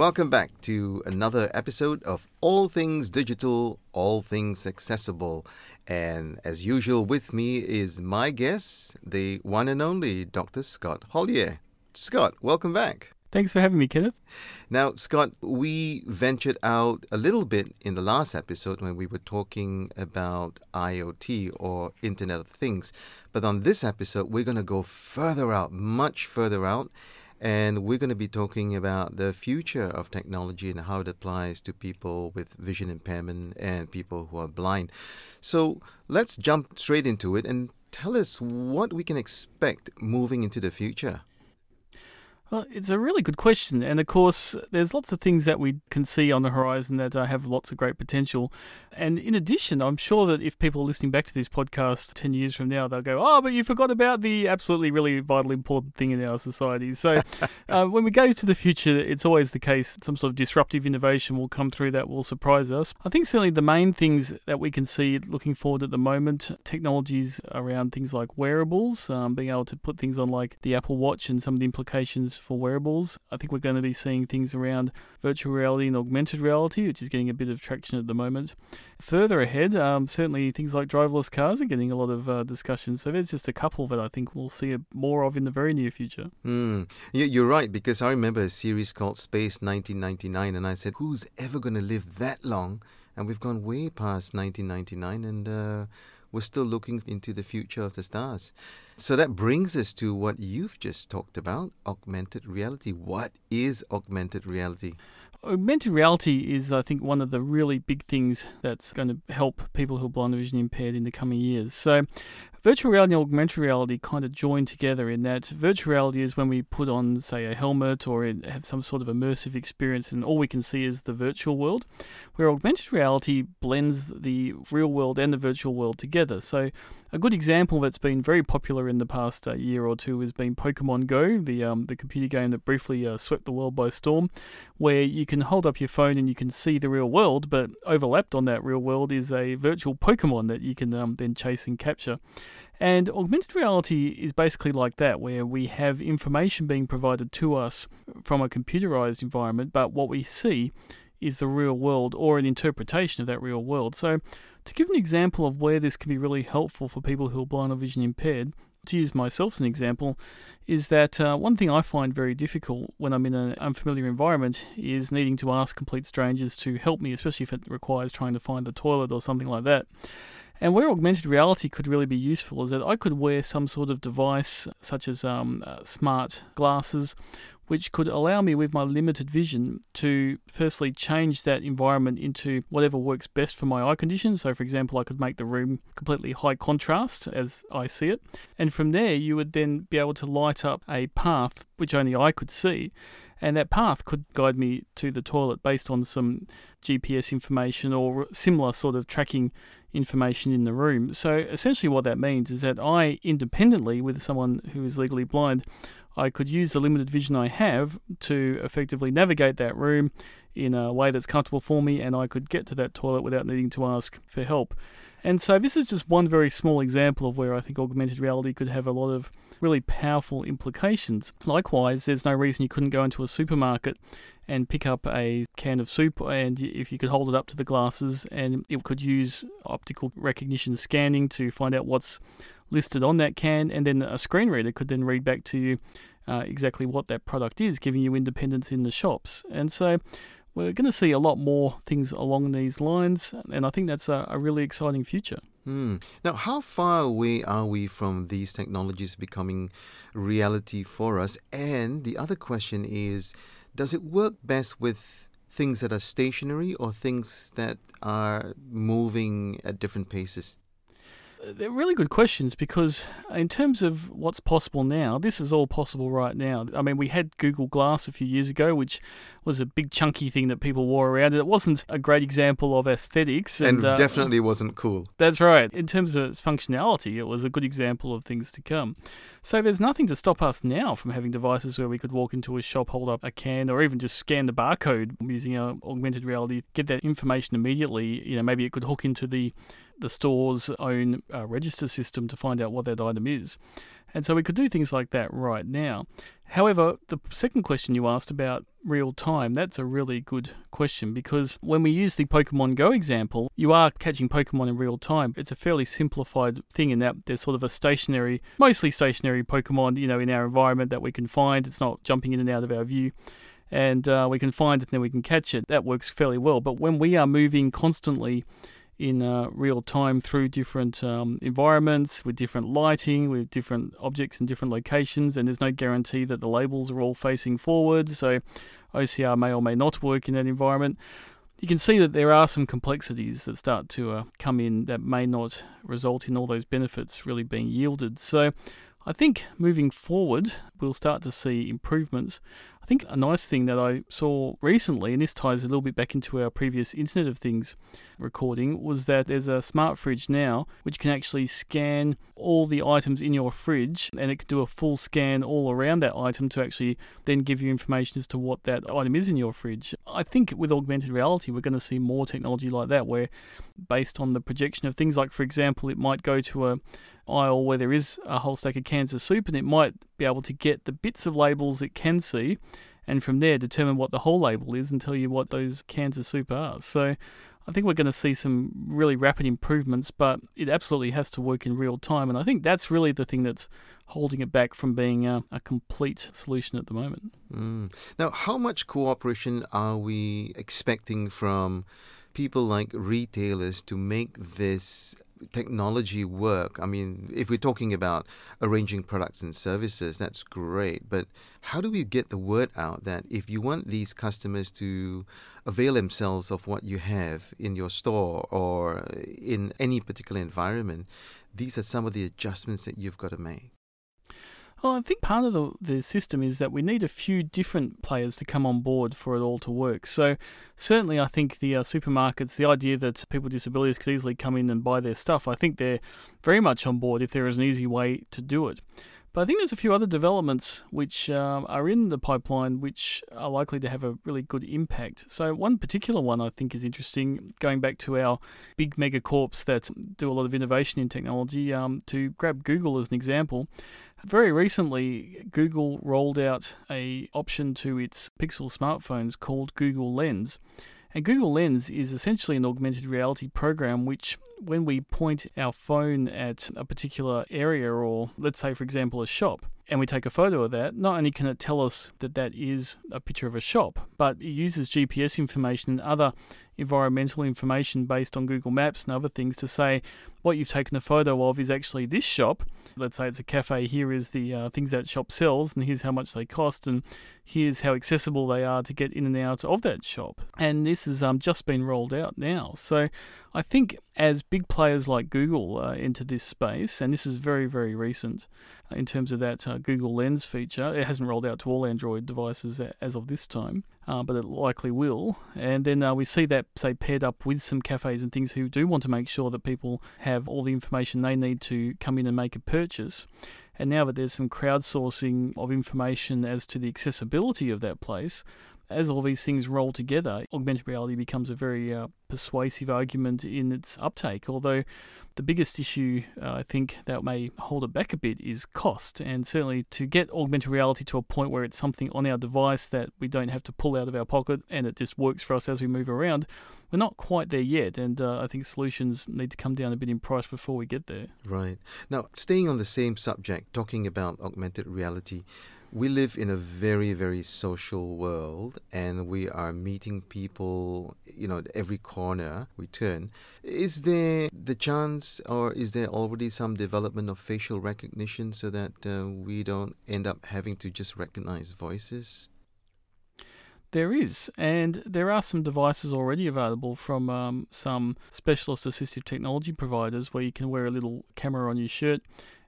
welcome back to another episode of All Things Digital, All Things Accessible. And as usual, with me is my guest, the one and only Dr. Scott Hollier. Scott, welcome back. Thanks for having me, Kenneth. Now, Scott, we ventured out a little bit in the last episode when we were talking about IoT or Internet of Things. But on this episode, we're going to go further out, much further out, and we're going to be talking about the future of technology and how it applies to people with vision impairment and people who are blind. So let's jump straight into it and tell us what we can expect moving into the future. Well, it's a really good question. And of course, there's lots of things that we can see on the horizon that uh, have lots of great potential. And in addition, I'm sure that if people are listening back to this podcast 10 years from now, they'll go, oh, but you forgot about the absolutely really vital, important thing in our society. So uh, when we go to the future, it's always the case some sort of disruptive innovation will come through that will surprise us. I think certainly the main things that we can see looking forward at the moment, technologies around things like wearables, um, being able to put things on like the Apple Watch and some of the implications for wearables. I think we're going to be seeing things around virtual reality and augmented reality, which is getting a bit of traction at the moment. Further ahead, um, certainly things like driverless cars are getting a lot of uh, discussion. So there's just a couple that I think we'll see more of in the very near future. Mm. You're right, because I remember a series called Space 1999, and I said, who's ever going to live that long? And we've gone way past 1999, and uh, we're still looking into the future of the stars. So that brings us to what you've just talked about augmented reality. What is augmented reality? Uh, Augmented reality is, I think, one of the really big things that's going to help people who are blind or vision impaired in the coming years. So, virtual reality and augmented reality kind of join together in that virtual reality is when we put on, say, a helmet or have some sort of immersive experience and all we can see is the virtual world, where augmented reality blends the real world and the virtual world together. So, a good example that's been very popular in the past uh, year or two has been Pokemon Go, the um, the computer game that briefly uh, swept the world by storm, where you can hold up your phone and you can see the real world, but overlapped on that real world is a virtual Pokemon that you can um, then chase and capture. And augmented reality is basically like that, where we have information being provided to us from a computerized environment, but what we see is the real world or an interpretation of that real world. So, to give an example of where this can be really helpful for people who are blind or vision impaired, to use myself as an example, is that uh, one thing I find very difficult when I'm in an unfamiliar environment is needing to ask complete strangers to help me, especially if it requires trying to find the toilet or something like that. And where augmented reality could really be useful is that I could wear some sort of device, such as um, uh, smart glasses, which could allow me, with my limited vision, to firstly change that environment into whatever works best for my eye condition. So, for example, I could make the room completely high contrast as I see it. And from there, you would then be able to light up a path which only I could see and that path could guide me to the toilet based on some GPS information or similar sort of tracking information in the room. So essentially, what that means is that I, independently with someone who is legally blind, I could use the limited vision I have to effectively navigate that room in a way that's comfortable for me, and I could get to that toilet without needing to ask for help. And so, this is just one very small example of where I think augmented reality could have a lot of really powerful implications. Likewise, there's no reason you couldn't go into a supermarket and pick up a can of soup and if you could hold it up to the glasses and it could use optical recognition scanning to find out what's listed on that can and then a screen reader could then read back to you uh, exactly what that product is giving you independence in the shops and so we're going to see a lot more things along these lines and i think that's a, a really exciting future Hmm. Now, how far away are we from these technologies becoming reality for us? And the other question is does it work best with things that are stationary or things that are moving at different paces? They're really good questions because, in terms of what's possible now, this is all possible right now. I mean, we had Google Glass a few years ago, which was a big chunky thing that people wore around. It wasn't a great example of aesthetics, and, and uh, definitely wasn't cool. That's right. In terms of its functionality, it was a good example of things to come. So there's nothing to stop us now from having devices where we could walk into a shop, hold up a can, or even just scan the barcode using our augmented reality, get that information immediately. You know, maybe it could hook into the the store's own uh, register system to find out what that item is. And so we could do things like that right now. However, the second question you asked about real time, that's a really good question because when we use the Pokemon Go example, you are catching Pokemon in real time. It's a fairly simplified thing in that there's sort of a stationary, mostly stationary Pokemon, you know, in our environment that we can find. It's not jumping in and out of our view. And uh, we can find it and then we can catch it. That works fairly well. But when we are moving constantly in uh, real time through different um, environments with different lighting, with different objects in different locations, and there's no guarantee that the labels are all facing forward, so OCR may or may not work in that environment. You can see that there are some complexities that start to uh, come in that may not result in all those benefits really being yielded. So, I think moving forward, we'll start to see improvements think a nice thing that I saw recently, and this ties a little bit back into our previous Internet of Things recording, was that there's a smart fridge now which can actually scan all the items in your fridge and it can do a full scan all around that item to actually then give you information as to what that item is in your fridge. I think with augmented reality, we're going to see more technology like that where, based on the projection of things like, for example, it might go to a aisle where there is a whole stack of cans of soup and it might be able to get the bits of labels it can see and from there determine what the whole label is and tell you what those cans of soup are. So I think we're going to see some really rapid improvements, but it absolutely has to work in real time. And I think that's really the thing that's holding it back from being a, a complete solution at the moment. Mm. Now, how much cooperation are we expecting from people like retailers to make this technology work? I mean, if we're talking about arranging products and services, that's great. But how do we get the word out that if you want these customers to avail themselves of what you have in your store or in any particular environment, these are some of the adjustments that you've got to make? Well, I think part of the, the system is that we need a few different players to come on board for it all to work. So, certainly, I think the uh, supermarkets, the idea that people with disabilities could easily come in and buy their stuff, I think they're very much on board if there is an easy way to do it. But I think there's a few other developments which um, are in the pipeline which are likely to have a really good impact. So, one particular one I think is interesting, going back to our big megacorps that do a lot of innovation in technology, um, to grab Google as an example. Very recently, Google rolled out a option to its Pixel smartphones called Google Lens. And Google Lens is essentially an augmented reality program which, when we point our phone at a particular area, or let's say, for example, a shop, and we take a photo of that, not only can it tell us that that is a picture of a shop, but it uses GPS information and other environmental information based on Google Maps and other things to say what you've taken a photo of is actually this shop. Let's say it's a cafe. Here is the uh, things that shop sells, and here's how much they cost, and here's how accessible they are to get in and out of that shop. And this has um, just been rolled out now. So I think as big players like Google uh, enter this space, and this is very, very recent, in terms of that uh, Google Lens feature. It hasn't rolled out to all Android devices as of this time, uh, but it likely will. And then uh, we see that, say, paired up with some cafes and things who do want to make sure that people have all the information they need to come in and make a purchase. And now that there's some crowdsourcing of information as to the accessibility of that place, as all these things roll together, augmented reality becomes a very uh, persuasive argument in its uptake. Although the biggest issue uh, I think that may hold it back a bit is cost, and certainly to get augmented reality to a point where it's something on our device that we don't have to pull out of our pocket and it just works for us as we move around. We're not quite there yet, and uh, I think solutions need to come down a bit in price before we get there. Right. Now, staying on the same subject, talking about augmented reality, we live in a very very social world and we are meeting people you know every corner we turn. Is there the chance or is there already some development of facial recognition so that uh, we don't end up having to just recognize voices? There is, and there are some devices already available from um, some specialist assistive technology providers where you can wear a little camera on your shirt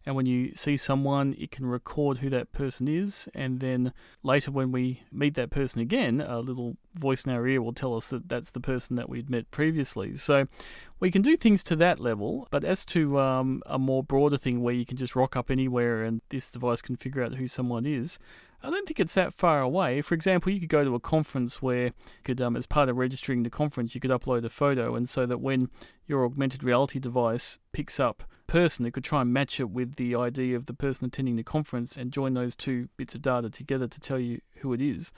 and when you see someone, it can record who that person is. And then later, when we meet that person again, a little voice in our ear will tell us that that's the person that we'd met previously. So we can do things to that level. But as to um, a more broader thing where you can just rock up anywhere and this device can figure out who someone is, I don't think it's that far away. For example, you could go to a conference where you could, um, as part of registering the conference, you could upload a photo, and so that when your augmented reality device picks up person, it could try and match it with the ID of the person attending the conference and join those two bits of data together to tell you who it is.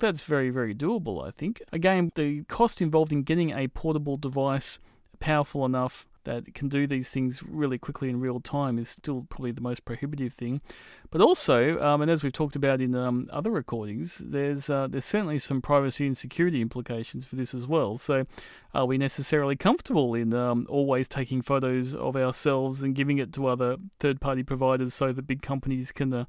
That's very, very doable, I think. Again, the cost involved in getting a portable device powerful enough that can do these things really quickly in real time is still probably the most prohibitive thing. But also, um, and as we've talked about in um, other recordings, there's uh, there's certainly some privacy and security implications for this as well. So, are we necessarily comfortable in um, always taking photos of ourselves and giving it to other third-party providers so that big companies can uh,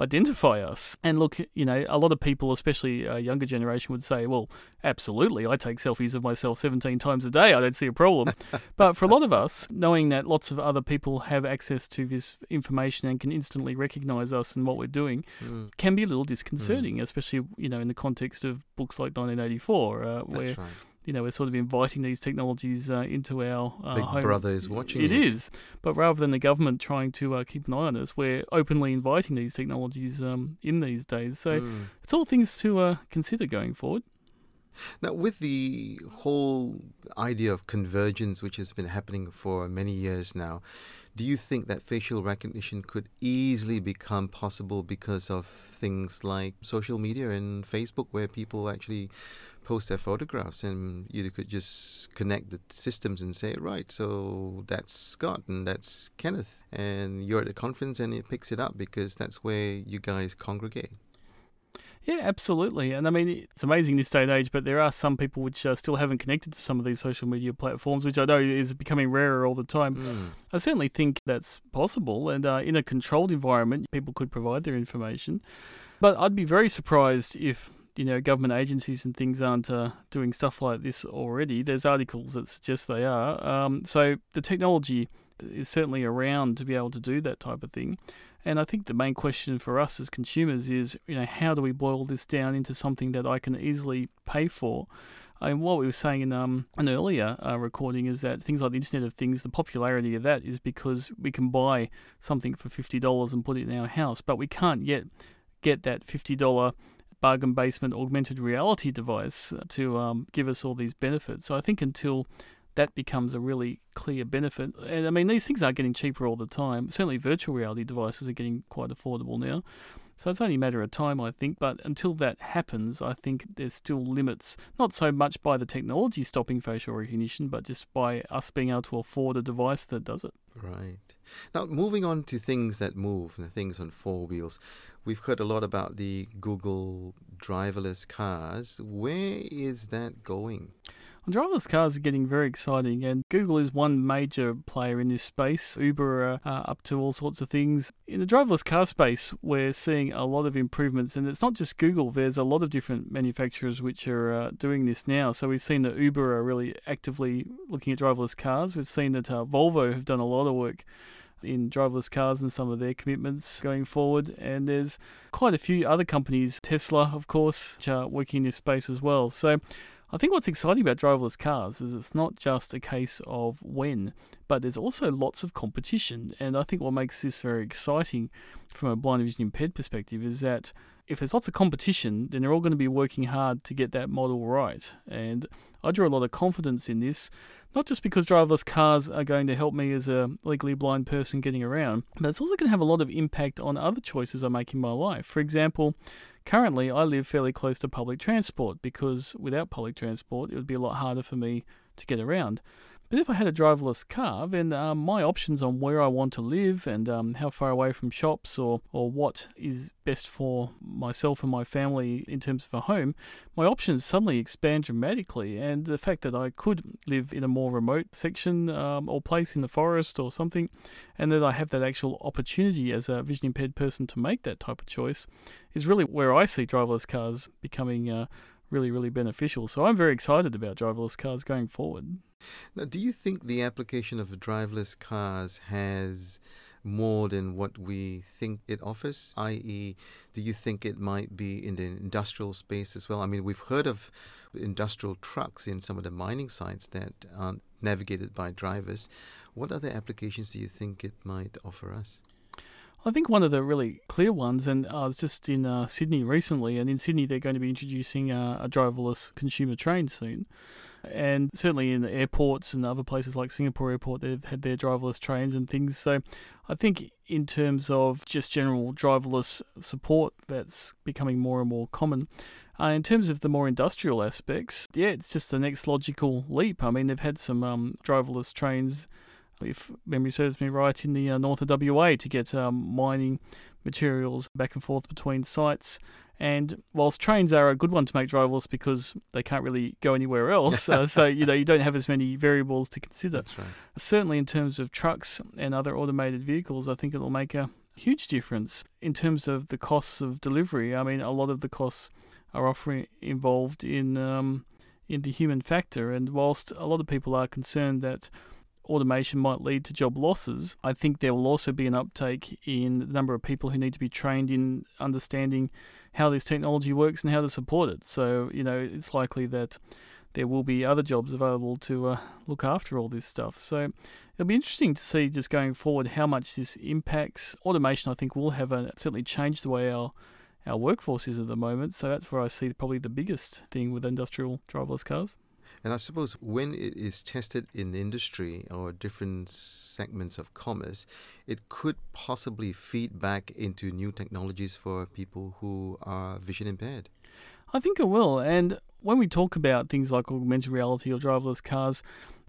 identify us. And look, you know, a lot of people, especially a younger generation, would say, well, absolutely, I take selfies of myself 17 times a day. I don't see a problem. but for a lot of us, knowing that lots of other people have access to this information and can instantly recognize us and what we're doing mm. can be a little disconcerting, mm. especially, you know, in the context of books like 1984, uh, where right you know, we're sort of inviting these technologies uh, into our uh, Big home. brother is watching. It is, but rather than the government trying to uh, keep an eye on us, we're openly inviting these technologies um, in these days. So mm. it's all things to uh, consider going forward. Now, with the whole idea of convergence, which has been happening for many years now, do you think that facial recognition could easily become possible because of things like social media and Facebook, where people actually post their photographs and you could just connect the systems and say, right, so that's Scott and that's Kenneth. And you're at a conference and it picks it up because that's where you guys congregate. Yeah, absolutely. And I mean, it's amazing this day and age, but there are some people which uh, still haven't connected to some of these social media platforms, which I know is becoming rarer all the time. Mm. I certainly think that's possible. And uh, in a controlled environment, people could provide their information. But I'd be very surprised if you know, government agencies and things aren't uh, doing stuff like this already. There's articles that suggest they are. Um, so the technology is certainly around to be able to do that type of thing. And I think the main question for us as consumers is, you know, how do we boil this down into something that I can easily pay for? And what we were saying in um, an earlier uh, recording is that things like the Internet of Things, the popularity of that is because we can buy something for fifty dollars and put it in our house, but we can't yet get that fifty dollar bargain basement augmented reality device to um, give us all these benefits. So I think until that becomes a really clear benefit, and I mean these things are getting cheaper all the time. Certainly, virtual reality devices are getting quite affordable now. So it's only a matter of time, I think. But until that happens, I think there's still limits, not so much by the technology stopping facial recognition, but just by us being able to afford a device that does it. Right. Now, moving on to things that move, the things on four wheels, we've heard a lot about the Google driverless cars. Where is that going? driverless cars are getting very exciting, and Google is one major player in this space. Uber are uh, up to all sorts of things. In the driverless car space, we're seeing a lot of improvements, and it's not just Google, there's a lot of different manufacturers which are uh, doing this now. So we've seen that Uber are really actively looking at driverless cars. We've seen that uh, Volvo have done a lot of work in driverless cars and some of their commitments going forward. And there's quite a few other companies, Tesla, of course, which are working in this space as well. So I think what's exciting about driverless cars is it's not just a case of when, but there's also lots of competition. And I think what makes this very exciting from a blind vision impaired perspective is that if there's lots of competition, then they're all going to be working hard to get that model right. And I draw a lot of confidence in this, not just because driverless cars are going to help me as a legally blind person getting around, but it's also going to have a lot of impact on other choices I make in my life. For example, Currently, I live fairly close to public transport because without public transport, it would be a lot harder for me to get around. But if I had a driverless car, then um, my options on where I want to live and um, how far away from shops or, or what is best for myself and my family in terms of a home, my options suddenly expand dramatically. And the fact that I could live in a more remote section um, or place in the forest or something, and that I have that actual opportunity as a vision impaired person to make that type of choice, is really where I see driverless cars becoming. Uh, really, really beneficial. So I'm very excited about driverless cars going forward. Now, do you think the application of driverless cars has more than what we think it offers? I.e., do you think it might be in the industrial space as well? I mean, we've heard of industrial trucks in some of the mining sites that aren't navigated by drivers. What other applications do you think it might offer us? I think one of the really clear ones, and I was just in uh, Sydney recently, and in Sydney they're going to be introducing uh, a driverless consumer train soon. And certainly in the airports and other places like Singapore Airport, they've had their driverless trains and things. So I think in terms of just general driverless support, that's becoming more and more common. Uh, in terms of the more industrial aspects, yeah, it's just the next logical leap. I mean, they've had some um, driverless trains, if memory serves me right, in the uh, north of WA to get um, mining materials back and forth between sites. And whilst trains are a good one to make driverless because they can't really go anywhere else, uh, so you know you don't have as many variables to consider. That's right. Certainly, in terms of trucks and other automated vehicles, I think it'll make a huge difference in terms of the costs of delivery. I mean, a lot of the costs are often involved in um, in the human factor, and whilst a lot of people are concerned that automation might lead to job losses, I think there will also be an uptake in the number of people who need to be trained in understanding how this technology works and how to support it. So, you know, it's likely that there will be other jobs available to uh, look after all this stuff. So it'll be interesting to see just going forward how much this impacts. Automation, I think, will have a, certainly changed the way our our workforce is at the moment. So that's where I see probably the biggest thing with industrial driverless cars. And I suppose when it is tested in industry or different segments of commerce, it could possibly feed back into new technologies for people who are vision impaired. I think it will. And when we talk about things like augmented reality or driverless cars,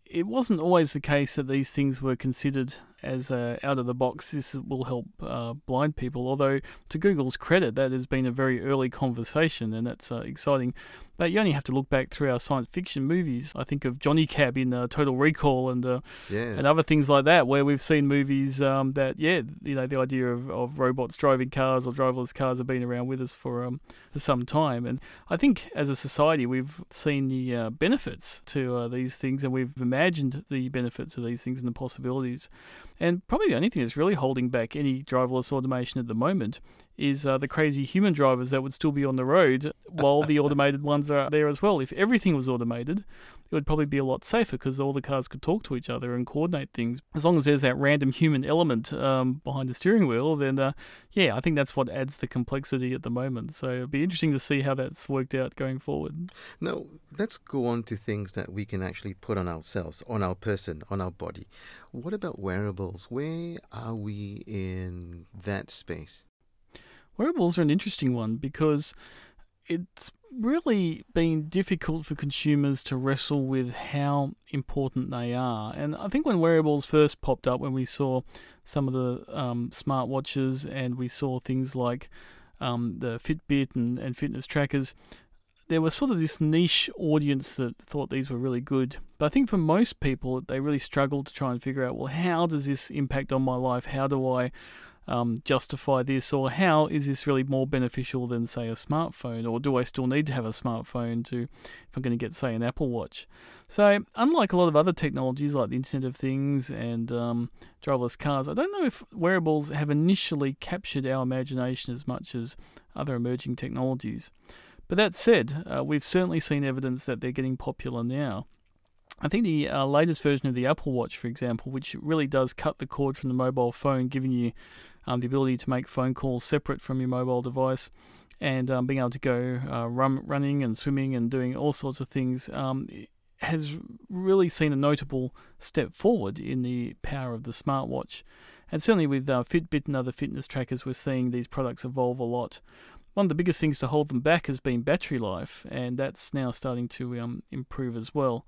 it wasn't always the case that these things were considered as uh, out of the box. This will help uh, blind people. Although, to Google's credit, that has been a very early conversation, and that's uh, exciting. But you only have to look back through our science fiction movies. I think of Johnny Cab in uh, Total Recall and uh, and other things like that, where we've seen movies um, that, yeah, you know, the idea of, of robots driving cars or driverless cars have been around with us for um, for some time. And I think as a society, we've seen the uh, benefits to uh, these things, and we've imagined the benefits of these things and the possibilities. And probably the only thing that's really holding back any driverless automation at the moment is uh, the crazy human drivers that would still be on the road while the automated ones are there as well. If everything was automated, it would probably be a lot safer because all the cars could talk to each other and coordinate things. As long as there's that random human element um, behind the steering wheel, then uh, yeah, I think that's what adds the complexity at the moment. So it'll be interesting to see how that's worked out going forward. Now, let's go on to things that we can actually put on ourselves, on our person, on our body. What about wearables? Where are we in that space? Wearables are an interesting one because it's really been difficult for consumers to wrestle with how important they are. And I think when wearables first popped up, when we saw some of the um, smartwatches and we saw things like um, the Fitbit and, and fitness trackers, there was sort of this niche audience that thought these were really good. But I think for most people, they really struggled to try and figure out, well, how does this impact on my life? How do I um, justify this, or how is this really more beneficial than, say, a smartphone, or do I still need to have a smartphone to if I'm going to get, say, an Apple Watch? So, unlike a lot of other technologies like the Internet of Things and um, driverless cars, I don't know if wearables have initially captured our imagination as much as other emerging technologies. But that said, uh, we've certainly seen evidence that they're getting popular now. I think the uh, latest version of the Apple Watch, for example, which really does cut the cord from the mobile phone, giving you um, the ability to make phone calls separate from your mobile device, and um, being able to go uh, run, running and swimming and doing all sorts of things, um, has really seen a notable step forward in the power of the smartwatch. And certainly with uh, Fitbit and other fitness trackers, we're seeing these products evolve a lot. One of the biggest things to hold them back has been battery life, and that's now starting to um, improve as well.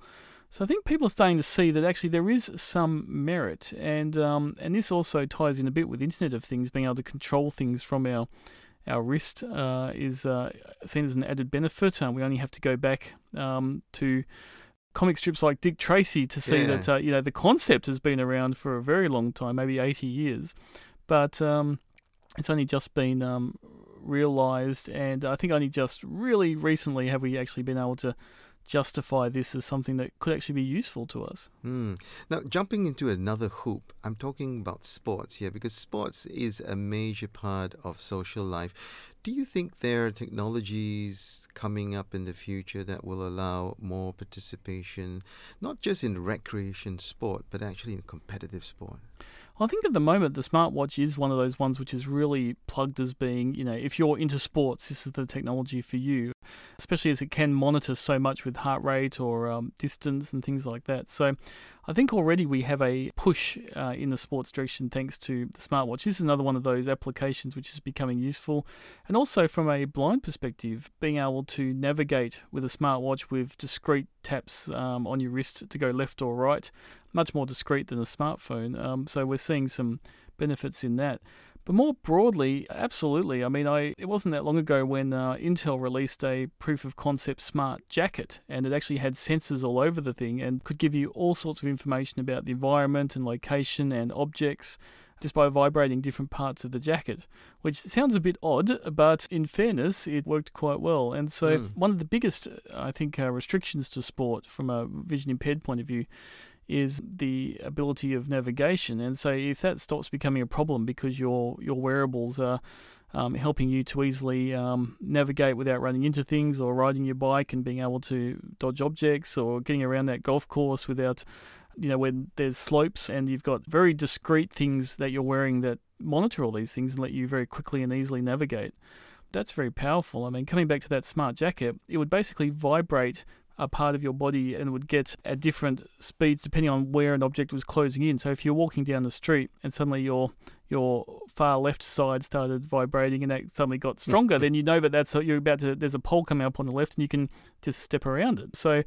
So I think people are starting to see that actually there is some merit, and um, and this also ties in a bit with Internet of Things, being able to control things from our our wrist uh, is uh, seen as an added benefit. Uh, we only have to go back um, to comic strips like Dick Tracy to see Yeah. that uh, you know the concept has been around for a very long time, maybe eighty years, but um, it's only just been um, realized, and I think only just really recently have we actually been able to justify this as something that could actually be useful to us. Hmm. Now, jumping into another hoop, I'm talking about sports here because sports is a major part of social life. Do you think there are technologies coming up in the future that will allow more participation, not just in recreation sport, but actually in competitive sport? I think at the moment the smartwatch is one of those ones which is really plugged as being, you know, if you're into sports, this is the technology for you, especially as it can monitor so much with heart rate or um, distance and things like that. So I think already we have a push uh, in the sports direction thanks to the smartwatch. This is another one of those applications which is becoming useful. And also from a blind perspective, being able to navigate with a smartwatch with discrete taps um, on your wrist to go left or right much more discreet than a smartphone. Um, so we're seeing some benefits in that. But more broadly, absolutely. I mean, I it wasn't that long ago when uh, Intel released a proof of concept smart jacket, and it actually had sensors all over the thing and could give you all sorts of information about the environment and location and objects just by vibrating different parts of the jacket, which sounds a bit odd, but in fairness, it worked quite well. And so, mm. one of the biggest, I think, uh, restrictions to sport from a vision impaired point of view is the ability of navigation. And so if that stops becoming a problem because your your wearables are um, helping you to easily um, navigate without running into things or riding your bike and being able to dodge objects or getting around that golf course without you know when there's slopes and you've got very discrete things that you're wearing that monitor all these things and let you very quickly and easily navigate that's very powerful. I mean, coming back to that smart jacket, it would basically vibrate a part of your body and would get at different speeds depending on where an object was closing in. So if you're walking down the street and suddenly your your far left side started vibrating and that suddenly got stronger, then you know that that's you're about to. There's a pole coming up on the left, and you can just step around it. So,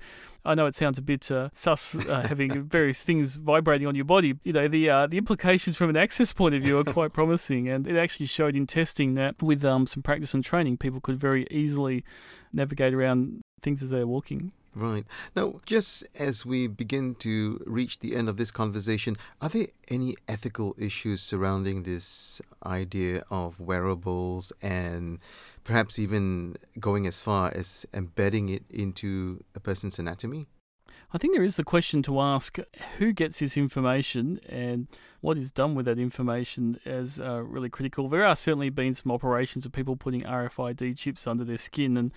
I know it sounds a bit uh, sus uh, having various things vibrating on your body. You know, the uh, the implications from an access point of view are quite promising, and it actually showed in testing that with um, some practice and training, people could very easily navigate around things as they're walking. Right. Now, just as we begin to reach the end of this conversation, are there any ethical issues surrounding this idea of wearables and perhaps even going as far as embedding it into a person's anatomy? I think there is the question to ask who gets this information and what is done with that information as uh, really critical. There are certainly been some operations of people putting RFID chips under their skin and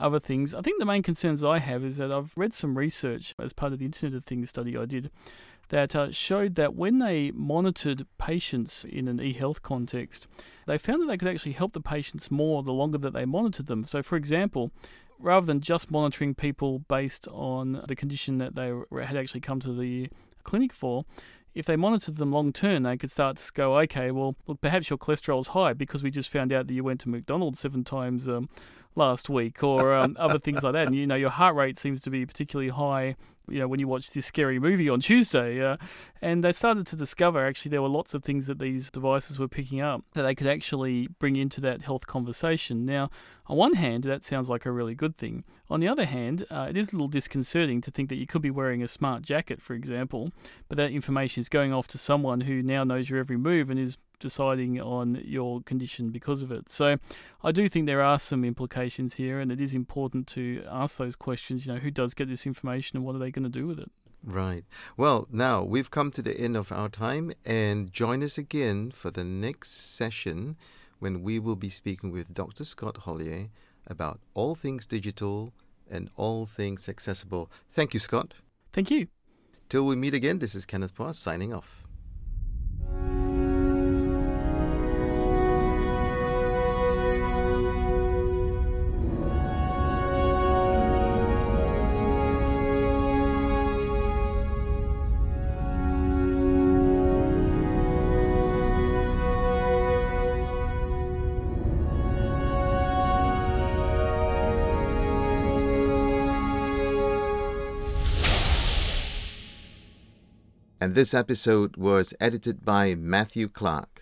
other things. I think the main concerns I have is that I've read some research as part of the Internet of Things study I did that uh, showed that when they monitored patients in an e-health context, they found that they could actually help the patients more the longer that they monitored them. So, for example, rather than just monitoring people based on the condition that they had actually come to the clinic for, if they monitored them long term, they could start to go, okay, well, look, perhaps your cholesterol is high because we just found out that you went to McDonald's seven times um, last week, or um, other things like that. And you know, your heart rate seems to be particularly high you know, when you watch this scary movie on Tuesday. Uh, and they started to discover actually there were lots of things that these devices were picking up that they could actually bring into that health conversation. Now, on one hand, that sounds like a really good thing. On the other hand, uh, it is a little disconcerting to think that you could be wearing a smart jacket, for example, but that information is going off to someone who now knows your every move and is deciding on your condition because of it. So I do think there are some implications here, and it is important to ask those questions. You know, who does get this information and what are they going to do with it? Right. Well, now we've come to the end of our time, and join us again for the next session when we will be speaking with Dr. Scott Hollier about all things digital and all things accessible. Thank you, Scott. Thank you. Till we meet again, this is Kenneth Phua signing off. And this episode was edited by Matthew Clark.